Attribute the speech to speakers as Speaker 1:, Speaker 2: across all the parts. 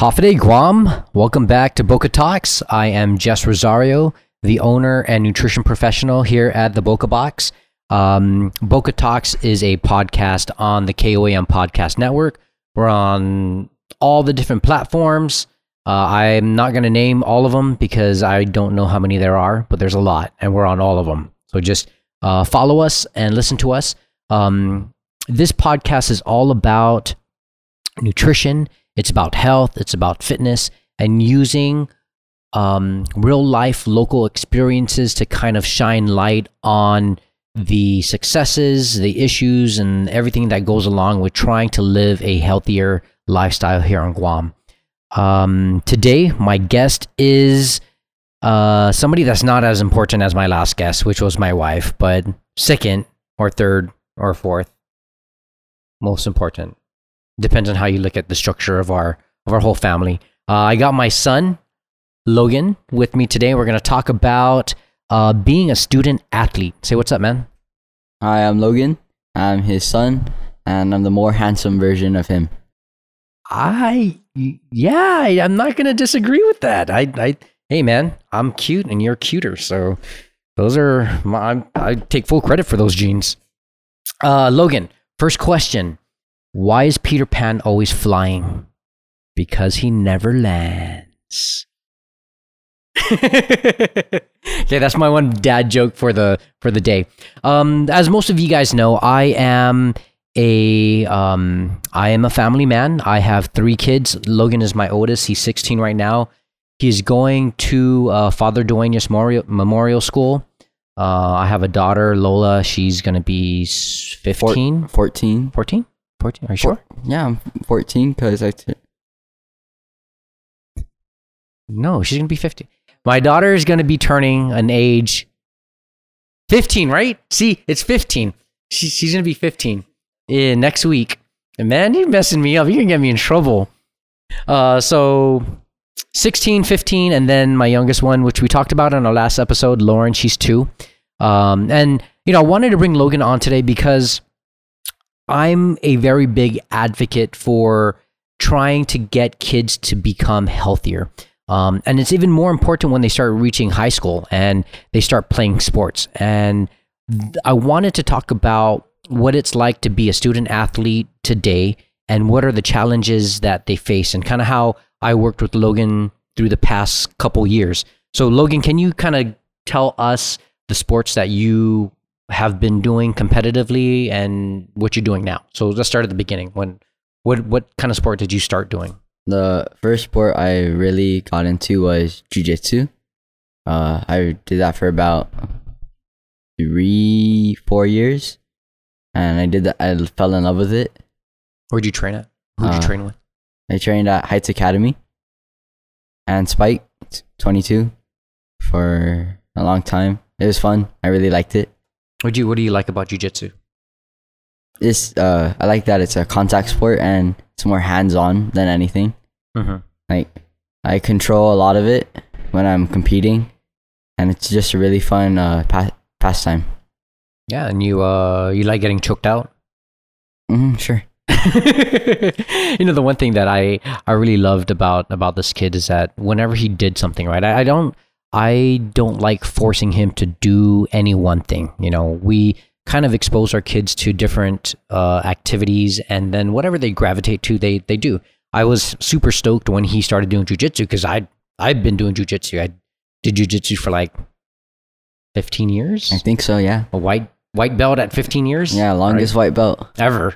Speaker 1: Hafa Adai Guam, welcome back to Boca Talks. I am Jess Rosario, the owner and nutrition professional here at the Boca Box. Um, Boca Talks is a podcast on the KUAM Podcast Network. We're on all the different platforms. Uh, I'm not going to name all of them because I don't know how many there are, but there's a lot, and we're on all of them. So just uh, follow us and listen to us. Um, this podcast is all about nutrition it's about health, it's about fitness, and using um, real life local experiences to kind of shine light on the successes, the issues, and everything that goes along with trying to live a healthier lifestyle here on Guam. Um, today, my guest is uh, somebody that's not as important as my last guest, which was my wife, but second or third or fourth most important depends on how you look at the structure of our of our whole family. Uh, I got my son Logan with me today. We're going to talk about uh, being a student athlete. Say what's up, man.
Speaker 2: Hi, I'm Logan. I'm his son, and I'm the more handsome version of him.
Speaker 1: I yeah, I'm not going to disagree with that. I I hey man, I'm cute and you're cuter, so those are my, I take full credit for those genes. Uh, Logan, first question. Why is Peter Pan always flying? Because he never lands. okay, that's my one dad joke for the for the day. Um, as most of you guys know, I am a um, I am a family man. I have three kids. Logan is my oldest. He's 16 right now. He's going to uh, Father Duenas Memorial, Memorial School. Uh, I have a daughter, Lola. She's going to be 15.
Speaker 2: 14.
Speaker 1: 14? 14? Are you sure?
Speaker 2: Yeah, I'm 14 because I. T-
Speaker 1: no, she's going to be 15. My daughter is going to be turning an age 15, right? See, it's 15. She, she's going to be 15 in next week. And man, you're messing me up. You're going to get me in trouble. Uh, so 16, 15, and then my youngest one, which we talked about in our last episode, Lauren, she's two. Um, and, you know, I wanted to bring Logan on today because I'm a very big advocate for trying to get kids to become healthier. Um, and it's even more important when they start reaching high school and they start playing sports. And th- I wanted to talk about what it's like to be a student athlete today and what are the challenges that they face and kind of how I worked with Logan through the past couple years. So, Logan, can you kind of tell us the sports that you have been doing competitively and what you're doing now. So let's start at the beginning. When what what kind of sport did you start doing?
Speaker 2: The first sport I really got into was jujitsu. Uh, I did that for about three, four years, and I did that. I fell in love with it.
Speaker 1: Where'd you train at? Who'd uh, you train with?
Speaker 2: I trained at Heights Academy and Spike Twenty Two for a long time. It was fun. I really liked it.
Speaker 1: What do you What do you like about jujitsu?
Speaker 2: It's uh, I like that it's a contact sport and it's more hands on than anything. Mm-hmm. Like I control a lot of it when I'm competing, and it's just a really fun uh, pa- pastime.
Speaker 1: Yeah, and you uh, you like getting choked out?
Speaker 2: Mm-hmm, sure.
Speaker 1: you know the one thing that I I really loved about about this kid is that whenever he did something right, I, I don't I don't like forcing him to do any one thing. You know, we kind of expose our kids to different uh, activities, and then whatever they gravitate to, they they do. I was super stoked when he started doing jujitsu because I I've been doing jujitsu. I did jujitsu for like fifteen years.
Speaker 2: I think so. Yeah,
Speaker 1: a white white belt at fifteen years.
Speaker 2: Yeah, longest right? white belt
Speaker 1: ever.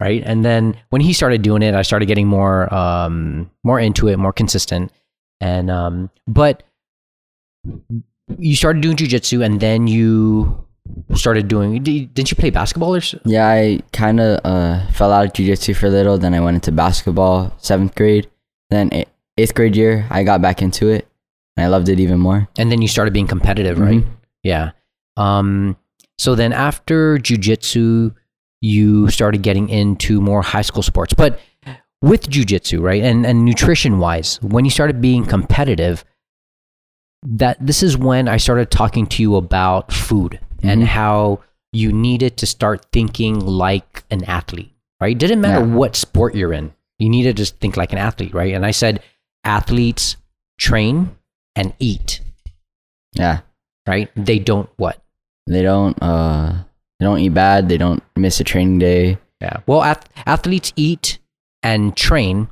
Speaker 1: Right, and then when he started doing it, I started getting more um more into it, more consistent, and um but you started doing jujitsu and then you started doing didn't you play basketball or so?
Speaker 2: yeah i kind of uh, fell out of jiu-jitsu for a little then i went into basketball seventh grade. Then eighth grade year i got back into it and i loved it even more.
Speaker 1: And then you started being competitive right? Mm-hmm. yeah. Um so then after jiu-jitsu you started getting into more high school sports. But with jiu-jitsu right and and nutrition wise when you started being competitive that this is when I started talking to you about food mm-hmm. and how you needed to start thinking like an athlete, right? It didn't matter yeah. what sport you're in. You need to just think like an athlete, right? And I said, athletes train and eat,
Speaker 2: Yeah.
Speaker 1: right? They don't what?
Speaker 2: They don't uh they don't eat bad, they don't miss a training day.
Speaker 1: Yeah. Well, ath- athletes eat and train.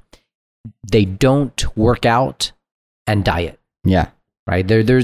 Speaker 1: They don't work out and diet,
Speaker 2: Yeah.
Speaker 1: Right? They're, they're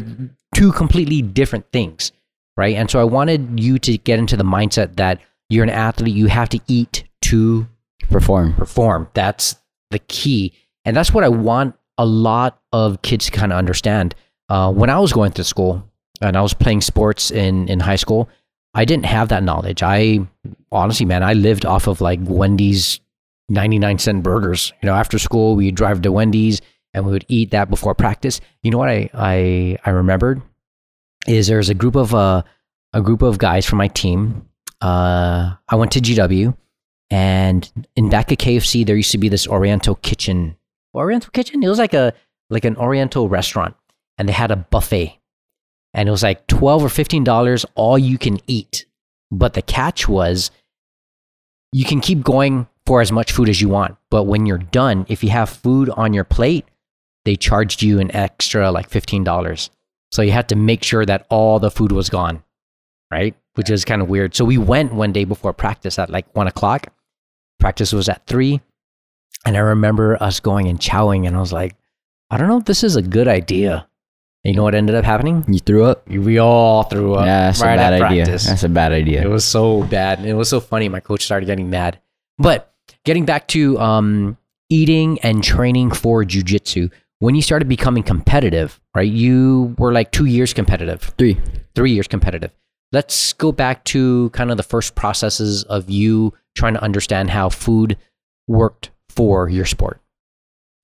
Speaker 1: two completely different things, right? And so I wanted you to get into the mindset that you're an athlete, you have to eat to
Speaker 2: Perform.
Speaker 1: perform. That's the key. And that's what I want a lot of kids to kind of understand. Uh, when I was going to school and I was playing sports in, in high school, I didn't have that knowledge. I honestly, man, I lived off of like Wendy's 99 cent burgers. You know, after school, we'd drive to Wendy's and we would eat that before practice. You know what I, I, I remembered is there's a group of, uh, a group of guys from my team. Uh, I went to GW and in back of KFC, there used to be this Oriental kitchen. Oriental kitchen? It was like a like an Oriental restaurant, and they had a buffet, and it was like twelve or fifteen dollars, all you can eat. But the catch was, you can keep going for as much food as you want, but when you're done, if you have food on your plate, they charged you an extra like fifteen dollars. So you had to make sure that all the food was gone, right? Which is kind of weird. So we went one day before practice at like one o'clock practice was at three. And I remember us going and chowing, and I was like, I don't know if this is a good idea. And you know what ended up happening?
Speaker 2: You threw up?
Speaker 1: We all threw up.
Speaker 2: yeah, that's
Speaker 1: right
Speaker 2: a bad idea.
Speaker 1: practice.
Speaker 2: That's a bad idea.
Speaker 1: It was so bad. It was so funny. My coach started getting mad. But getting back to um, eating and training for jujitsu, when you started becoming competitive, right? You were like two years competitive,
Speaker 2: Three.
Speaker 1: three years competitive. Let's go back to kind of the first processes of you trying to understand how food worked for your sport.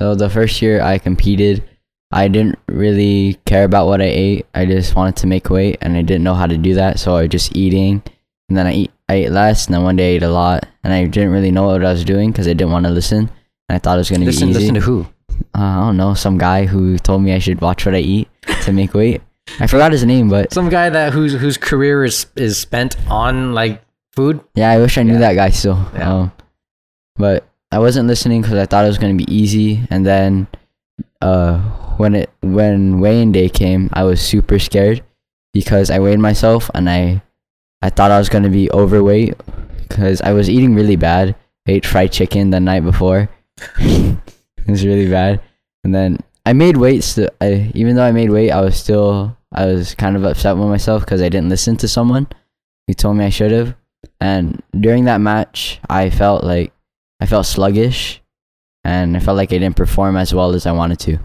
Speaker 2: So the first year I competed, I didn't really care about what I ate. I just wanted to make weight, and I didn't know how to do that. So I was just eating, and then I eat. I ate less, and then one day I ate a lot, and I didn't really know what I was doing because I didn't want to listen. And I thought it was gonna
Speaker 1: Listen,
Speaker 2: be easy.
Speaker 1: listen to who?
Speaker 2: Uh, I don't know, some guy who told me I should watch what I eat to make weight. I forgot his name, but
Speaker 1: Some guy that whose whose career is is spent on like food.
Speaker 2: yeah, I wish I knew
Speaker 1: Yeah.
Speaker 2: that guy still.
Speaker 1: Yeah.
Speaker 2: Um, but I wasn't listening because I thought it was gonna be easy, and then uh, when it when weighing day came, I was super scared because I weighed myself and I I thought I was gonna be overweight because I was eating really bad. I ate fried chicken the night before. it was really bad, and then I made weight. St- I even though I made weight, I was still I was kind of upset with myself because I didn't listen to someone who told me I should have. And during that match, I felt like I felt sluggish, and I felt like I didn't perform as well as I wanted to.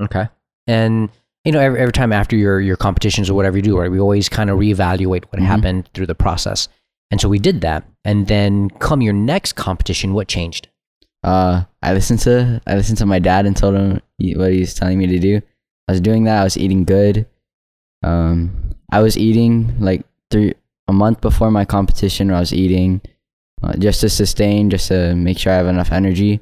Speaker 1: Okay. And you know, every, every time after your your competitions or whatever you do, right? We always kind of reevaluate what
Speaker 2: Mhm.
Speaker 1: happened through the process. And so we did that. And then come your next competition, what changed?
Speaker 2: Uh I listened to I listened to my dad and told him what he was telling me to do. I was doing that. I was eating good. Um, I was eating like three a month before my competition. Where I was eating uh, just to sustain, just to make sure I have enough energy.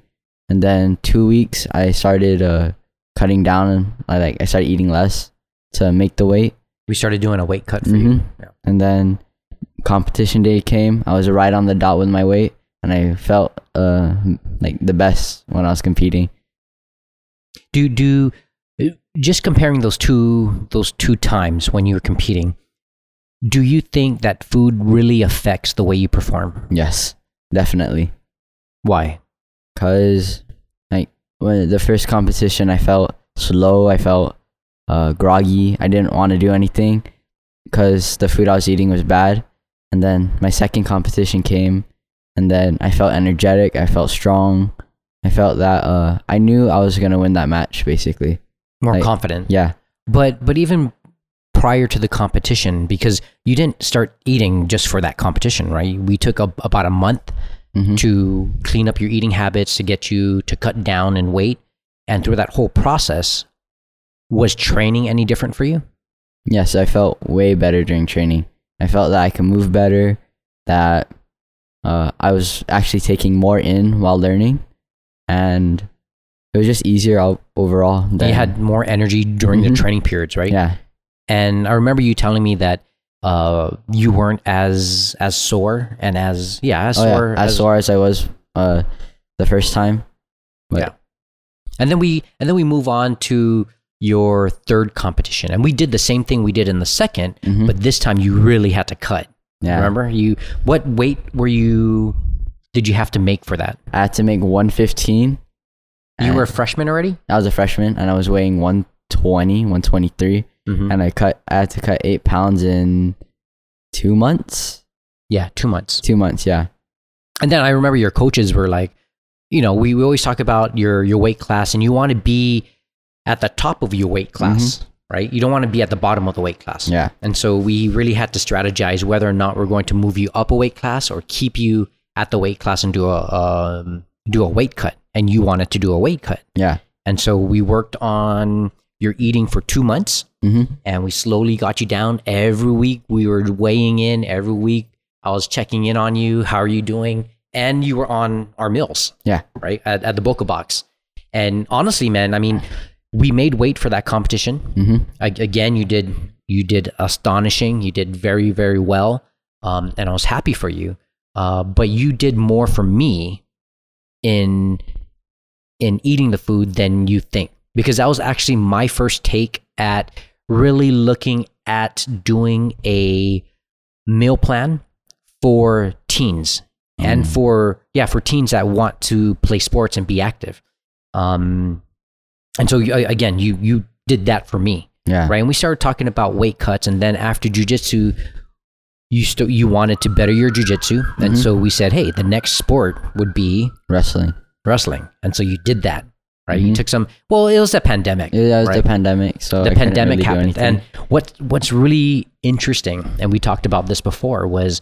Speaker 2: And then two weeks, I started uh cutting down I like I started eating less to make the weight.
Speaker 1: We started doing a weight cut for you.
Speaker 2: Mhm.
Speaker 1: Yeah.
Speaker 2: And then competition day came. I was right on the dot with my weight, and I felt uh like the best when I was competing.
Speaker 1: Do do just comparing those two those two times when you were competing, do you think that food really affects the way you perform?
Speaker 2: Yes, definitely.
Speaker 1: Why?
Speaker 2: Cause like when the first competition, I felt slow. I felt uh groggy. I didn't want to do anything because the food I was eating was bad. And then my second competition came, and then I felt energetic. I felt strong. I felt that uh I knew I was gonna win that match. Basically,
Speaker 1: More
Speaker 2: Like-
Speaker 1: confident.
Speaker 2: yeah.
Speaker 1: But but even prior to the competition, because you didn't start eating just for that competition, right? We took a, about a month
Speaker 2: Mhm.
Speaker 1: to clean up your eating habits to get you to cut down in weight, and through that whole process, was training any different for you?
Speaker 2: Yes, I felt way better during training. I felt that I could move better, that uh, I was actually taking more in while learning, and it was just easier o- overall.
Speaker 1: you had more energy during the
Speaker 2: Mhm.
Speaker 1: training periods, right?
Speaker 2: yeah,
Speaker 1: And I remember you telling me that uh, you weren't as as sore and as yeah as
Speaker 2: oh,
Speaker 1: sore
Speaker 2: yeah. as sore as I was uh, the first time. But
Speaker 1: Yeah. And then we and then we move on to your third competition, and we did the same thing we did in the 2nd
Speaker 2: Mhm.
Speaker 1: but this time you really had to cut.
Speaker 2: Yeah,
Speaker 1: Remember you? What weight were you? Did you have to make for that?
Speaker 2: I had to make 115.
Speaker 1: You were a freshman already.
Speaker 2: I was a freshman and I was weighing 120, 123,
Speaker 1: Mm-hmm.
Speaker 2: and I cut. I had to cut eight pounds in two months.
Speaker 1: Yeah, two months.
Speaker 2: Two months, yeah.
Speaker 1: And then I remember your coaches were like, you know, we, we always talk about your your weight class, and you want to be at the top of your weight class, right? You don't want to be at the bottom of the weight class.
Speaker 2: Yeah.
Speaker 1: And so we really had to strategize whether or not we're going to move you up a weight class or keep you at the weight class and do a um, do a weight cut. And you wanted to do a weight cut,
Speaker 2: Yeah.
Speaker 1: and so we worked on your eating for two months,
Speaker 2: Mm-hmm.
Speaker 1: and we slowly got you down. Every week we were weighing in. Every week I was checking in on you. How are you doing? And you were on our meals,
Speaker 2: Yeah.
Speaker 1: right at, at the Boca Box. And honestly, man, I mean, we made weight for that competition.
Speaker 2: Mm-hmm.
Speaker 1: A- again you did you did astonishing you did very very well um, and i was happy for you uh, but you did more for me in in eating the food than you think because that was actually my first take at really looking at doing a meal plan for teens and
Speaker 2: Mm.
Speaker 1: for yeah for teens that want to play sports and be active um and so you- again you you did that for me
Speaker 2: Yeah.
Speaker 1: right and we started talking about weight cuts and then after jujitsu you still you wanted to better your jujitsu and
Speaker 2: Mhm.
Speaker 1: so we said hey the next sport would be
Speaker 2: Wrestling.
Speaker 1: wrestling and so you did that right you
Speaker 2: Mhm.
Speaker 1: took some well it was a pandemic
Speaker 2: It was
Speaker 1: right?
Speaker 2: the pandemic, so
Speaker 1: the
Speaker 2: I
Speaker 1: pandemic
Speaker 2: really
Speaker 1: happened and what what's really interesting and we talked about this before was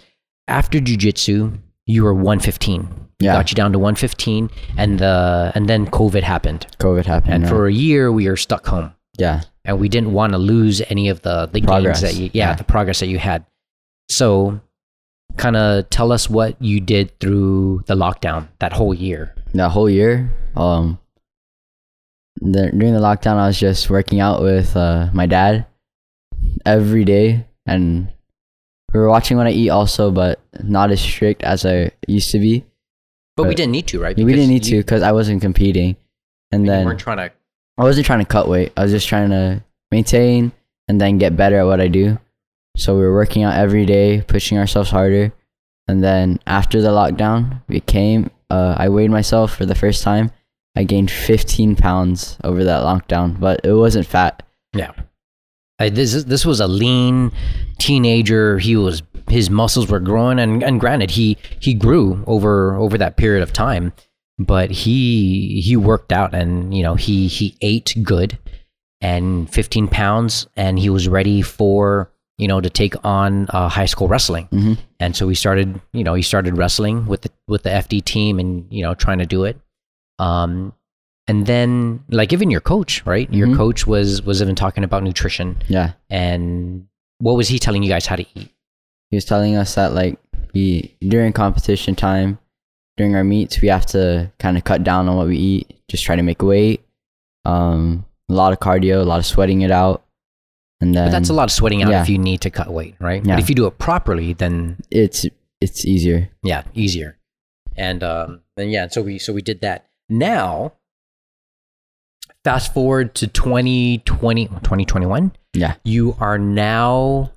Speaker 1: after jujitsu you were 115
Speaker 2: Yeah.
Speaker 1: got you down to 115 and the and then covid happened
Speaker 2: COVID happened.
Speaker 1: and for a year we were stuck home
Speaker 2: yeah,
Speaker 1: and we didn't want to lose any of the the
Speaker 2: Progress.
Speaker 1: gains that you yeah,
Speaker 2: Yeah.
Speaker 1: the progress that you had so kind of tell us what you did through the lockdown that whole year
Speaker 2: that whole year, um, the, during the lockdown, I was just working out with uh, my dad every day, and we were watching what I eat also, but not as strict as I used to be.
Speaker 1: but we didn't need to right
Speaker 2: we
Speaker 1: Because
Speaker 2: didn't need
Speaker 1: you,
Speaker 2: to because I wasn't competing, and
Speaker 1: you
Speaker 2: then
Speaker 1: weren't trying to
Speaker 2: I wasn't trying to cut weight. I was just trying to maintain and then get better at what I do. So we were working out every day, pushing ourselves harder. And then after the lockdown, we came. Uh, I weighed myself for the first time. I gained 15 pounds over that lockdown, but it wasn't fat.
Speaker 1: Yeah. I, this is, this was a lean teenager. He was his muscles were growing, and, and granted, he he grew over over that period of time. But he he worked out, and you know he he ate good, and 15 pounds, and he was ready for you know to take on uh, high school wrestling.
Speaker 2: hmm
Speaker 1: And so we started, you know, he started wrestling with the with the FD team, and you know trying to do it. Um, and then like even your coach, right? Your
Speaker 2: Mhm.
Speaker 1: coach was was even talking about nutrition
Speaker 2: Yeah.
Speaker 1: and what was he telling you guys how to eat?
Speaker 2: He was telling us that, like, we, during competition time, during our meets, we have to kind of cut down on what we eat, just try to make weight. Um, a lot of cardio, a lot of sweating it out. And then
Speaker 1: But that's a lot of sweating out
Speaker 2: yeah.
Speaker 1: if you need to cut weight, right?
Speaker 2: Yeah.
Speaker 1: But if you do it properly, then
Speaker 2: it's it's easier.
Speaker 1: yeah, easier. And um, then yeah, so we so we did that. Now, fast forward to 2020, 2021,
Speaker 2: Yeah.
Speaker 1: you are now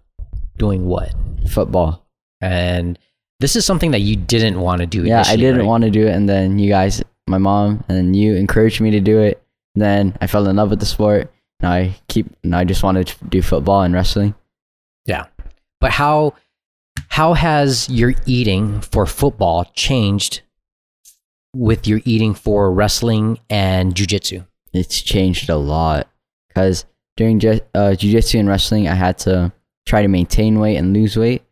Speaker 1: doing what?
Speaker 2: Football.
Speaker 1: And this is something that you didn't want to do.
Speaker 2: Yeah, I didn't
Speaker 1: right?
Speaker 2: want to do it, and then you guys, my mom, and you encouraged me to do it. Then I fell in love with the sport. Now I keep. Now I just want to do football and wrestling.
Speaker 1: Yeah. But how how has your eating for football changed with your eating for wrestling and jujitsu?
Speaker 2: It's changed a lot because during ju- uh, jiu-jitsu and wrestling, I had to try to maintain weight and lose weight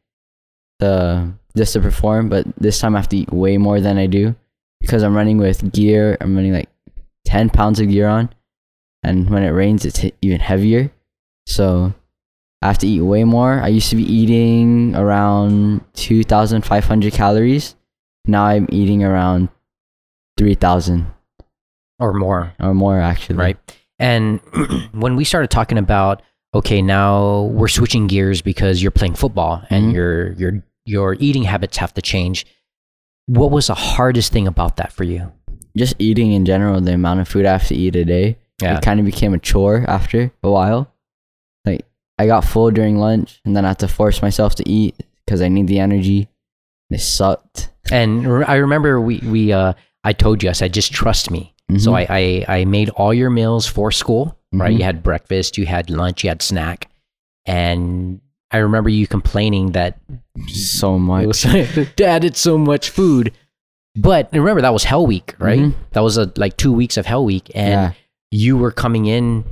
Speaker 2: to just to perform. But this time I have to eat way more than I do because I'm running with gear. I'm running like ten pounds of gear on, and when it rains, it's even heavier. So I have to eat way more. I used to be eating around 2,500 calories. Now I'm eating around 3,000
Speaker 1: Or more,
Speaker 2: or more actually.
Speaker 1: right? And when we started talking about okay, now we're switching gears because you're playing football and
Speaker 2: Mhm.
Speaker 1: your your your eating habits have to change. What was the hardest thing about that for you?
Speaker 2: just eating in general, the amount of food I have to eat a day,
Speaker 1: Yeah.
Speaker 2: it kind of became a chore after a while. Like I got full during lunch, and then I had to force myself to eat because I need the energy. It sucked.
Speaker 1: And I remember we we uh I told you I said just trust me. So
Speaker 2: Mhm.
Speaker 1: I, I I made all your meals for school, right?
Speaker 2: Mhm.
Speaker 1: You had breakfast, you had lunch, you had snack, and I remember you complaining that
Speaker 2: so much.
Speaker 1: was Dad, it's so much food. But remember that was Hell Week, right?
Speaker 2: Mhm.
Speaker 1: That was a like two weeks of Hell Week, and
Speaker 2: yeah,
Speaker 1: you were coming in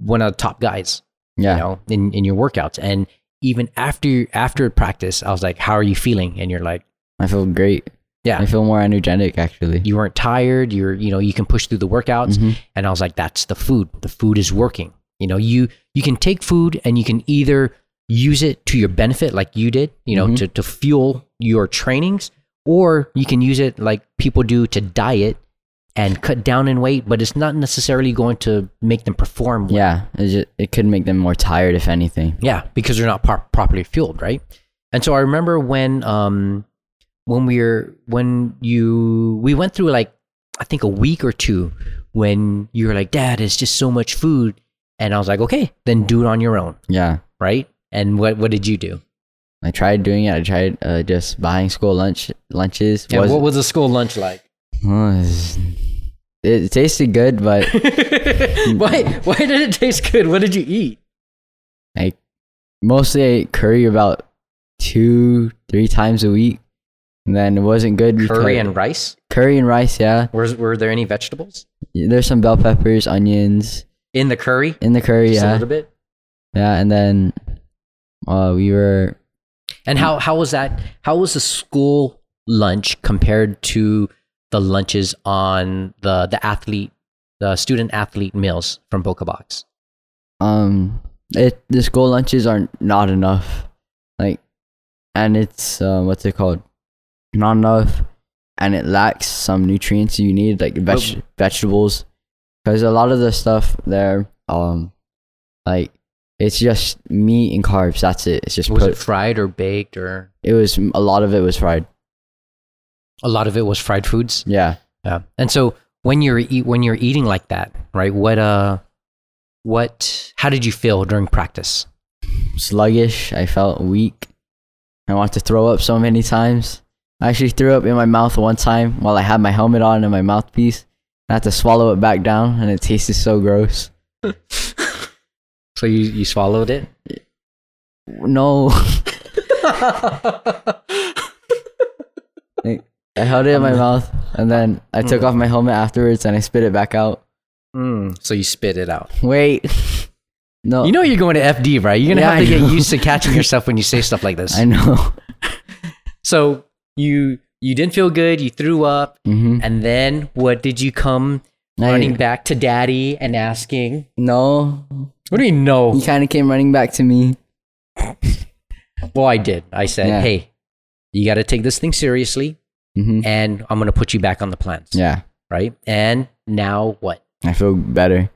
Speaker 1: one of the top guys,
Speaker 2: yeah,
Speaker 1: you know, in in your workouts, and even after after practice, I was like, "How are you feeling?" And you're like.
Speaker 2: I feel great.
Speaker 1: Yeah.
Speaker 2: I feel more energetic actually.
Speaker 1: you weren't tired you're you know you can push through the workouts
Speaker 2: Mhm.
Speaker 1: and i was like that's the food the food is working you know you you can take food and you can either use it to your benefit like you did you know
Speaker 2: Mhm.
Speaker 1: to, to fuel your trainings or you can use it like people do to diet and cut down in weight but it's not necessarily going to make them perform well.
Speaker 2: Yeah, it just, it could make them more tired if anything.
Speaker 1: Yeah, because they're not properly fueled, right? And so I remember when um when we were when you we went through like I think a week or two when you were like, Dad, it's just so much food, and I was like, okay, then do it on your own,
Speaker 2: Yeah,
Speaker 1: right? And what what did you do?
Speaker 2: I tried doing it. I tried uh, just buying school lunch lunches.
Speaker 1: Yeah,
Speaker 2: Was-
Speaker 1: what was the school lunch like?
Speaker 2: It tasted good, but
Speaker 1: why why did it taste good? What did you eat?
Speaker 2: I mostly I curry about two, three times a week. And then it wasn't good
Speaker 1: Curry and rice.
Speaker 2: curry and rice. Yeah,
Speaker 1: Were were there any vegetables
Speaker 2: there's some bell peppers, onions
Speaker 1: in the curry?
Speaker 2: in the curry.
Speaker 1: Just a
Speaker 2: Yeah,
Speaker 1: little bit.
Speaker 2: yeah, and then uh, we were
Speaker 1: And how how was that? How was the school lunch compared to the lunches on the the athlete, the student athlete meals from Boca Box?
Speaker 2: um it the school lunches are not enough like and it's uh, what's it called not enough and it lacks some nutrients you need like veg- vegetables because a lot of the stuff there um like it's just meat and carbs that's it it's just
Speaker 1: Was
Speaker 2: put,
Speaker 1: it fried or baked or
Speaker 2: it was a lot of it was fried
Speaker 1: a lot of it was fried foods?
Speaker 2: yeah
Speaker 1: Yeah. And so when you're eat when you're eating like that, right? What uh, what? How did you feel during practice?
Speaker 2: sluggish i felt weak i wanted to throw up so many times i actually threw up in my mouth one time while i had my helmet on and my mouthpiece. I had to swallow it back down and it tasted so gross.
Speaker 1: So you you swallowed it?
Speaker 2: no. I held it in my mouth and then i took off my helmet afterwards and i spit it back out.
Speaker 1: Mm, so you spit it out.
Speaker 2: wait. No.
Speaker 1: You know you're going to FD, right? You're gonna
Speaker 2: Yeah,
Speaker 1: have to get used to catching yourself when you say stuff like this.
Speaker 2: i know.
Speaker 1: So you you didn't feel good. You threw up,
Speaker 2: hmm
Speaker 1: and then what did you come running back to daddy and asking?
Speaker 2: no
Speaker 1: What do you know?
Speaker 2: he kind of came running back to me
Speaker 1: Well, I did. I said,
Speaker 2: Yeah.
Speaker 1: "Hey, you got to take this thing seriously,
Speaker 2: hmm
Speaker 1: and I'm gonna put you back on the plans."
Speaker 2: yeah
Speaker 1: Right. And now what?
Speaker 2: i feel better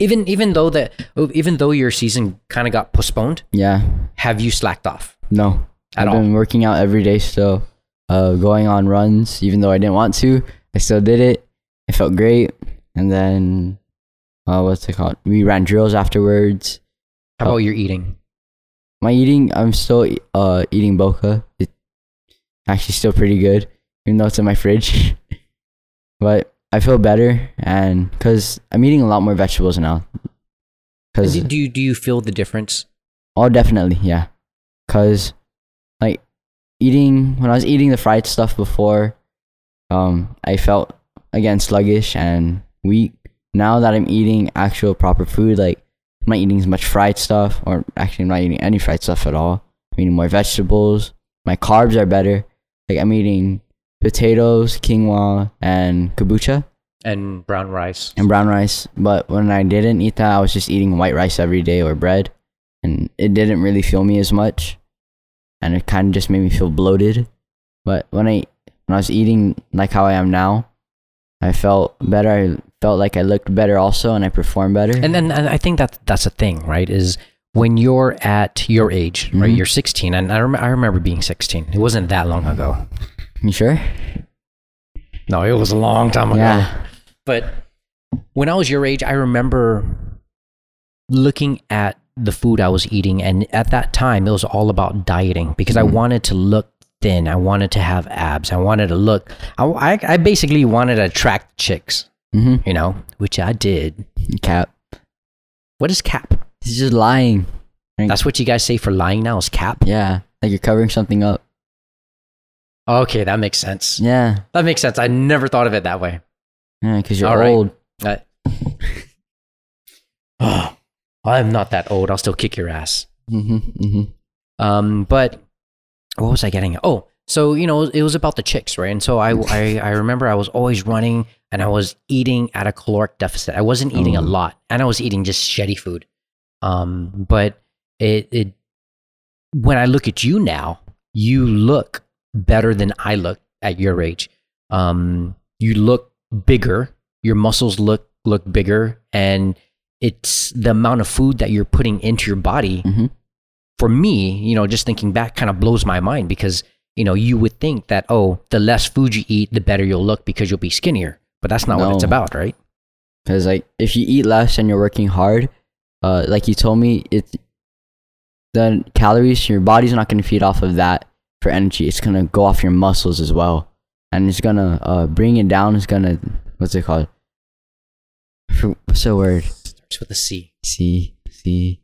Speaker 1: Even even though that even though your season kind of got postponed,
Speaker 2: yeah
Speaker 1: have you slacked off
Speaker 2: No,
Speaker 1: at
Speaker 2: I've
Speaker 1: all?
Speaker 2: been working out every day still, uh, going on runs, even though I didn't want to. I still did it. It felt great. And then, uh, what's it called? We ran drills afterwards.
Speaker 1: How about your eating?
Speaker 2: My eating, I'm still uh, eating boca. It's actually still pretty good, even though it's in my fridge. but I feel better, and because I'm eating a lot more vegetables now. Because
Speaker 1: Do, do you do you feel the difference?
Speaker 2: Oh, definitely, yeah. Cause eating when I was eating the fried stuff before, um, I felt again sluggish and weak. Now that I'm eating actual proper food, like I'm not eating as much fried stuff, or actually I'm not eating any fried stuff at all. I'm eating more vegetables. My carbs are better. Like I'm eating potatoes, quinoa, and kabocha
Speaker 1: And brown rice.
Speaker 2: and brown rice. But when I didn't eat that, I was just eating white rice every day or bread, and it didn't really feel me as much, and it kind of just made me feel bloated. But when I when I was eating like how I am now, I felt better. I felt like I looked better also, and I performed better.
Speaker 1: And then and I think that that's a thing, right? Is when you're at your age, right?
Speaker 2: Mhm.
Speaker 1: You're 16, and I, rem- I remember being 16. It wasn't that long ago.
Speaker 2: you sure?
Speaker 1: No, it was a long time ago.
Speaker 2: Yeah.
Speaker 1: But when I was your age, I remember looking at the food I was eating, and at that time, it was all about dieting because I
Speaker 2: Mhm.
Speaker 1: wanted to look thin. I wanted to have abs. I wanted to look. I, I, I basically wanted to attract chicks,
Speaker 2: Mm-hmm.
Speaker 1: you know, which I did.
Speaker 2: Cap.
Speaker 1: What is cap?
Speaker 2: He's just lying.
Speaker 1: That's what you guys say for lying now is cap.
Speaker 2: Yeah. Like you're covering something up.
Speaker 1: Okay, that makes sense.
Speaker 2: Yeah.
Speaker 1: That makes sense. I never thought of it that way.
Speaker 2: Yeah, because you're
Speaker 1: All right.
Speaker 2: old.
Speaker 1: I, oh, I'm not that old. I'll still kick your ass.
Speaker 2: Mm-hmm. Mm-hmm.
Speaker 1: Um, but what was I getting at? Oh, so you know, it was about the chicks, right? And so I, I, I remember I was always running and I was eating at a caloric deficit. I wasn't eating a
Speaker 2: Oh.
Speaker 1: lot, and I was eating just shitty food. Um, but it, it, when I look at you now, you look better than I look at your age. Um, you look bigger. Your muscles look look bigger, and it's the amount of food that you're putting into your body
Speaker 2: Mm-hmm.
Speaker 1: for me, you know, just thinking back kind of blows my mind because, you know, you would think that, oh, the less food you eat, the better you'll look because you'll be skinnier. But that's not what it's about, right?
Speaker 2: Because like if you eat less and you're working hard, uh, like you told me, it's the calories your body's not going to feed off of that for energy. It's gonna go off your muscles as well, and it's gonna uh, bring it down. It's gonna what's it called? What's the word?
Speaker 1: Starts with a C.
Speaker 2: C. C.
Speaker 1: See,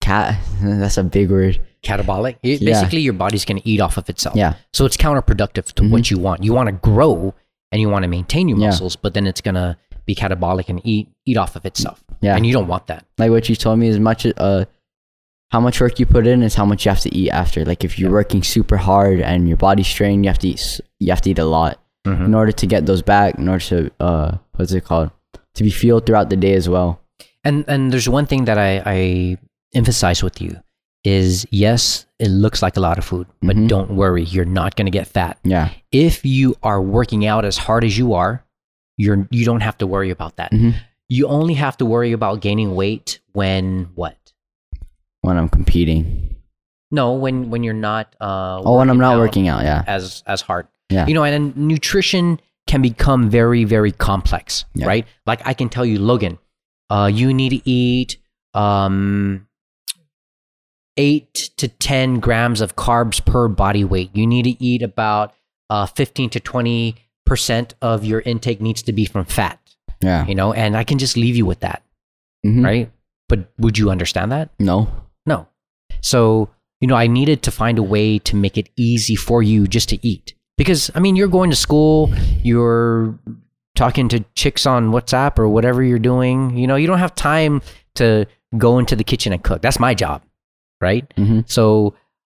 Speaker 2: cat. That's a big word.
Speaker 1: catabolic. It-
Speaker 2: Yeah.
Speaker 1: Basically, your body's going to eat off of itself.
Speaker 2: Yeah,
Speaker 1: So it's counterproductive to what you want. You want to grow and you want to maintain your
Speaker 2: Mm-hmm. Yeah.
Speaker 1: muscles, but then it's going to be catabolic and eat eat off of itself.
Speaker 2: yeah.
Speaker 1: And you don't want that.
Speaker 2: like what you told me as much uh how much work you put in is how much you have to eat after like if you're
Speaker 1: Yeah.
Speaker 2: working super hard and your body's strained you have to eat you have to eat a lot
Speaker 1: Mm-hmm.
Speaker 2: in order to get those back in order to uh what's it called to be fueled throughout the day as well
Speaker 1: And and there's one thing that I, I emphasize with you is yes, it looks like a lot of food, but
Speaker 2: Mhm.
Speaker 1: don't worry, you're not going to get fat.
Speaker 2: yeah
Speaker 1: If you are working out as hard as you are, you're you don't have to worry about that.
Speaker 2: Mhm.
Speaker 1: You only have to worry about gaining weight when what?
Speaker 2: when i'm competing
Speaker 1: No, when when you're not uh
Speaker 2: oh when i'm not
Speaker 1: out
Speaker 2: working out yeah
Speaker 1: as as hard.
Speaker 2: Yeah.
Speaker 1: You know, and then nutrition can become very very complex,
Speaker 2: Yeah.
Speaker 1: right? Like I can tell you, Logan, uh, you need to eat um eight to ten grams of carbs per body weight. You need to eat about uh fifteen to twenty percent of your intake needs to be from fat.
Speaker 2: yeah
Speaker 1: You know, and I can just leave you with that,
Speaker 2: Mhm.
Speaker 1: right? But would you understand that?
Speaker 2: no
Speaker 1: No. So, you know, I needed to find a way to make it easy for you just to eat. Because, I mean, you're going to school, you're talking to chicks on WhatsApp or whatever you're doing. You know, you don't have time to go into the kitchen and cook. That's my job, right?
Speaker 2: hmm
Speaker 1: So,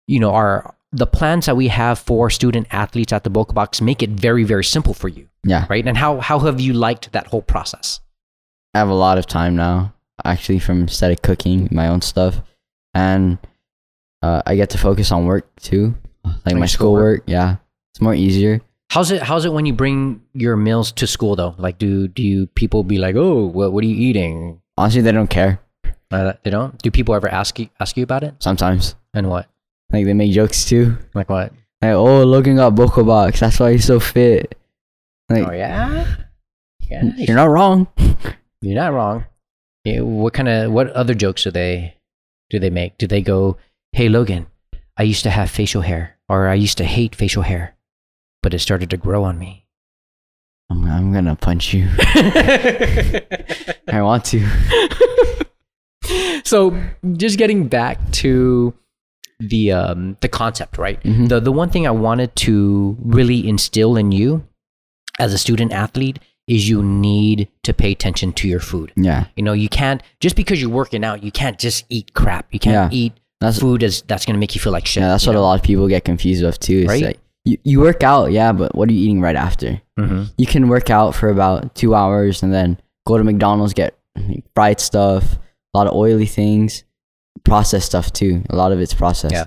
Speaker 1: you know, our the plans that we have for student athletes at the Boca Box make it very, very simple for you,
Speaker 2: yeah
Speaker 1: right? And how how have you liked that whole process?
Speaker 2: i have a lot of time now actually from instead of cooking my own stuff and uh, i get to focus on work too like
Speaker 1: Like
Speaker 2: my
Speaker 1: schoolwork?
Speaker 2: schoolwork yeah it's more easier
Speaker 1: How's it? How's it when you bring your meals to school though? Like, do do you people be like, oh, what what are you eating?
Speaker 2: honestly they don't care
Speaker 1: Uh, they don't. Do people ever ask you ask you about it?
Speaker 2: sometimes
Speaker 1: And what?
Speaker 2: like they make jokes too
Speaker 1: Like what?
Speaker 2: like oh Logan got Boca box that's why he's so fit like
Speaker 1: oh yeah, yeah.
Speaker 2: you're not wrong
Speaker 1: You're not wrong. Yeah, what kind of what other jokes do they do they make? Do they go, hey Logan, I used to have facial hair, or I used to hate facial hair, but it started to grow on me.
Speaker 2: I'm, I'm gonna punch you I want to
Speaker 1: so just getting back to the um the concept right
Speaker 2: Mhm.
Speaker 1: the the one thing i wanted to really instill in you as a student athlete is you need to pay attention to your food
Speaker 2: yeah
Speaker 1: you know you can't just because you're working out you can't just eat crap you can't
Speaker 2: Yeah.
Speaker 1: eat
Speaker 2: that's
Speaker 1: food as that's going to make you feel like shit
Speaker 2: yeah that's what a lot of people get confused with too
Speaker 1: Right?
Speaker 2: like you, you work out yeah but what are you eating right after
Speaker 1: Mhm.
Speaker 2: you can work out for about two hours and then go to McDonald's get fried stuff a lot of oily things processed stuff too a lot of it's processed
Speaker 1: Yeah.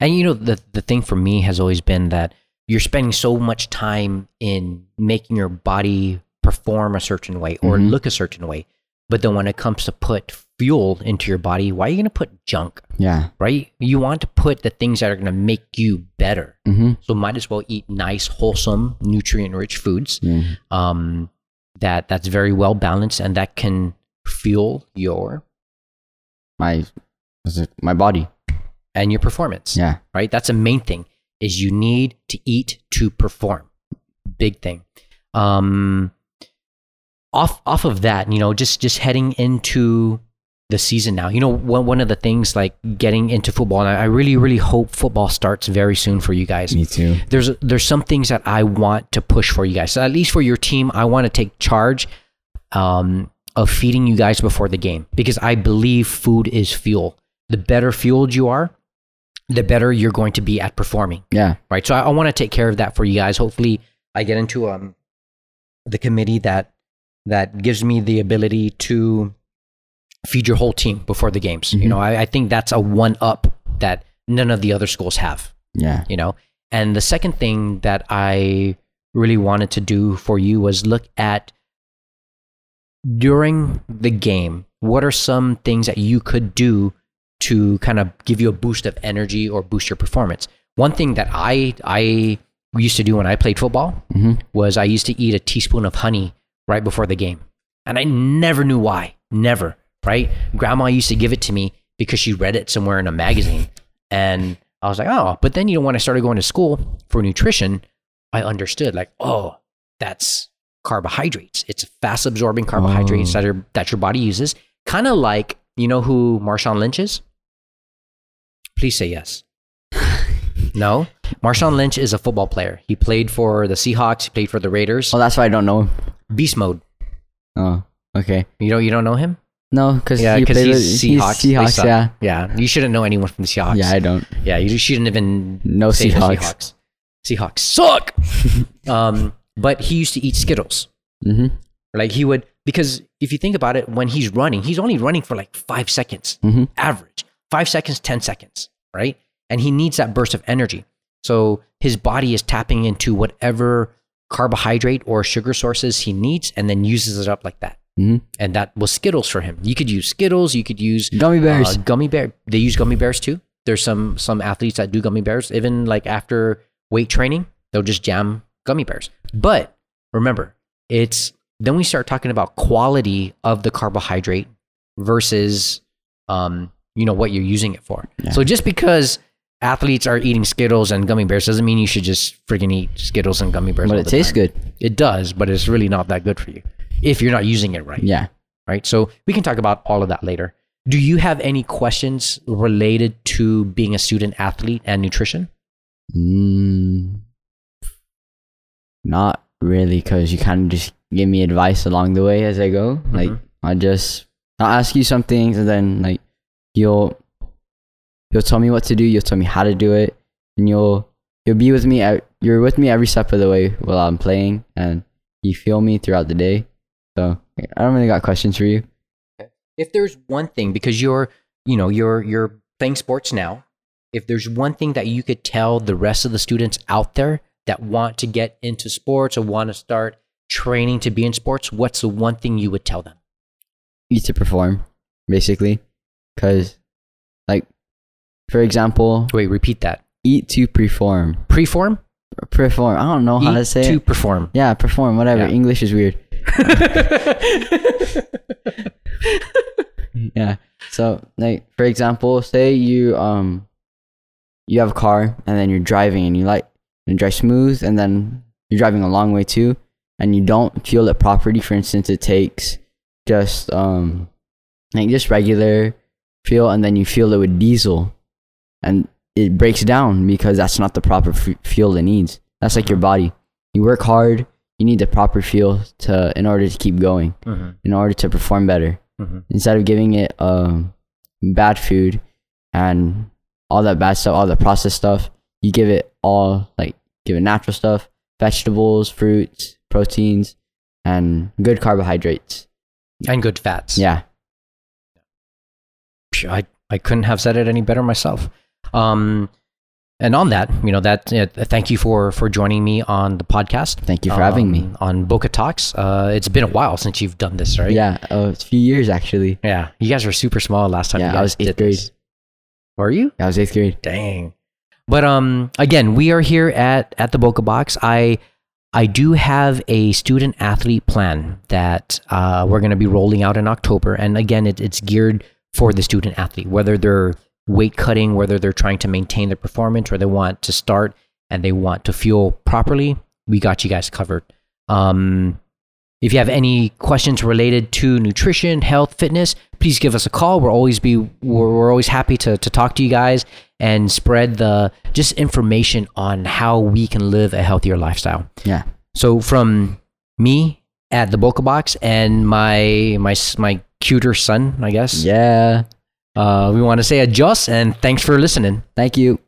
Speaker 1: And you know the the thing for me has always been that you're spending so much time in making your body perform a certain way or
Speaker 2: Mhm.
Speaker 1: look a certain way, but then when it comes to put fuel into your body, why are you going to put junk?
Speaker 2: Yeah.
Speaker 1: Right? You want to put the things that are going to make you better.
Speaker 2: Mm-hmm.
Speaker 1: So might as well eat nice, wholesome, nutrient-rich foods.
Speaker 2: Yeah.
Speaker 1: Um, that that's very well balanced and that can fuel your
Speaker 2: My is it my body.
Speaker 1: and your performance.
Speaker 2: Yeah.
Speaker 1: Right? That's a main thing is you need to eat to perform. Big thing. Um off off of that, you know, just just heading into the season now. You know, one one of the things like getting into football, and I, I really really hope football starts very soon for you guys.
Speaker 2: Me too.
Speaker 1: there's there's some things that I want to push for you guys. So at least for your team, I want to take charge um, of feeding you guys before the game because I believe food is fuel. The better fueled you are, the better you're going to be at performing.
Speaker 2: Yeah.
Speaker 1: Right. So I, I want to take care of that for you guys. Hopefully, I get into um the committee that that gives me the ability to feed your whole team before the games. You
Speaker 2: Mhm.
Speaker 1: know, I, I think that's a one up that none of the other schools have
Speaker 2: Yeah.
Speaker 1: you know and the second thing that i really wanted to do for you was look at during the game what are some things that you could do to kind of give you a boost of energy or boost your performance one thing that i i used to do when i played football
Speaker 2: Mm-hmm.
Speaker 1: was i used to eat a teaspoon of honey right before the game and i never knew why never right? Grandma used to give it to me because she read it somewhere in a magazine. And i was like oh but then you know when i started going to school for nutrition i understood like oh that's carbohydrates. It's fast absorbing carbohydrates
Speaker 2: Oh.
Speaker 1: that are that your body uses. Kind of like you know who marshawn lynch is? Please say yes. No? Marshawn lynch is a football player. He played for the seahawks he played for the raiders.
Speaker 2: Oh, that's why I don't know him.
Speaker 1: beast mode.
Speaker 2: Oh, okay.
Speaker 1: you know you don't know him
Speaker 2: No, because
Speaker 1: Yeah,
Speaker 2: he
Speaker 1: 'cause
Speaker 2: played
Speaker 1: he's Seahawks. They
Speaker 2: Seahawks, yeah.
Speaker 1: yeah you shouldn't know anyone from the seahawks
Speaker 2: Yeah, I don't.
Speaker 1: Yeah, you shouldn't even
Speaker 2: No
Speaker 1: the
Speaker 2: Seahawks.
Speaker 1: Seahawks. Seahawks suck. um, but he used to eat Skittles.
Speaker 2: Mm-hmm.
Speaker 1: Like he would because if you think about it, when he's running, he's only running for like five seconds,
Speaker 2: Mm-hmm.
Speaker 1: average five seconds, ten seconds, right? And he needs that burst of energy. So his body is tapping into whatever carbohydrate or sugar sources he needs, and then uses it up like that.
Speaker 2: Mm-hmm.
Speaker 1: And that was Skittles for him. You could use Skittles. You could use
Speaker 2: Gummy bears.
Speaker 1: uh, gummy bear. They use gummy bears too. There's some some athletes that do gummy bears. Even like after weight training, they'll just jam gummy bears. But remember, it's then we start talking about quality of the carbohydrate versus um you know what you're using it for.
Speaker 2: Yeah.
Speaker 1: So just because athletes are eating Skittles and gummy bears doesn't mean you should just freaking eat Skittles and gummy bears.
Speaker 2: but it tastes
Speaker 1: time.
Speaker 2: good.
Speaker 1: It does, but it's really not that good for you if you're not using it right
Speaker 2: Yeah.
Speaker 1: right? So we can talk about all of that later. Do you have any questions related to being a student athlete and nutrition?
Speaker 2: Mm, not really, because you kind of just give me advice along the way as I go. Like
Speaker 1: Mhm.
Speaker 2: I just I'll ask you some things, and then like you'll you'll tell me what to do. You'll tell me how to do it, and you'll you'll be with me. At, you're with me every step of the way while I'm playing, and you feel me throughout the day. So I don't really got questions for you.
Speaker 1: If there's one thing, because you're, you know, you're you're playing sports now, if there's one thing that you could tell the rest of the students out there that want to get into sports or want to start training to be in sports, what's the one thing you would tell them?
Speaker 2: eat to perform, basically. Because, like, for example,
Speaker 1: Wait, repeat that.
Speaker 2: eat to perform.
Speaker 1: Preform?
Speaker 2: Perform. I don't know how to
Speaker 1: Eat
Speaker 2: say
Speaker 1: to
Speaker 2: it.
Speaker 1: perform.
Speaker 2: Yeah, perform, whatever.
Speaker 1: Yeah.
Speaker 2: English is weird. Yeah. So, like, for example, say you um you have a car and then you're driving and you like you drive smooth and then you're driving a long way too and you don't fuel it properly. For instance, it takes just um like just regular fuel and then you fuel it with diesel and it breaks down because that's not the proper f- fuel it needs. That's like your body. You work hard, you need the proper fuel to in order to keep going,
Speaker 1: Mhm,
Speaker 2: in order to perform better
Speaker 1: mhm.
Speaker 2: instead of giving it um, bad food and all that bad stuff, all the processed stuff, you give it all like give it natural stuff, vegetables, fruits, proteins, and good carbohydrates.
Speaker 1: And good fats.
Speaker 2: Yeah.
Speaker 1: I, I couldn't have said it any better myself. Um, and on that, you know, that uh, thank you for for joining me on the podcast.
Speaker 2: Thank you for um, having me
Speaker 1: um, on Boca Talks. Uh, it's been a while since you've done this, right?
Speaker 2: Yeah, uh, it's a few years actually.
Speaker 1: Yeah, you guys were super small last time.
Speaker 2: Yeah,
Speaker 1: I
Speaker 2: was eighth grade. This.
Speaker 1: Were you?
Speaker 2: I was eighth grade.
Speaker 1: Dang. But um, again, we are here at at the Boca Box. I I do have a student athlete plan that uh, we're going to be rolling out in October, and again, it, it's geared for the student athlete, whether they're weight cutting, whether they're trying to maintain their performance or they want to start and they want to fuel properly, we got you guys covered. Um, if you have any questions related to nutrition, health, fitness, please give us a call. We're always be we're, we're always happy to to talk to you guys and spread the just information on how we can live a healthier lifestyle.
Speaker 2: Yeah.
Speaker 1: So from me at the Boca Box and my my my cuter son, I guess.
Speaker 2: Yeah.
Speaker 1: Uh, we want to say adios and thanks for listening.
Speaker 2: Thank you.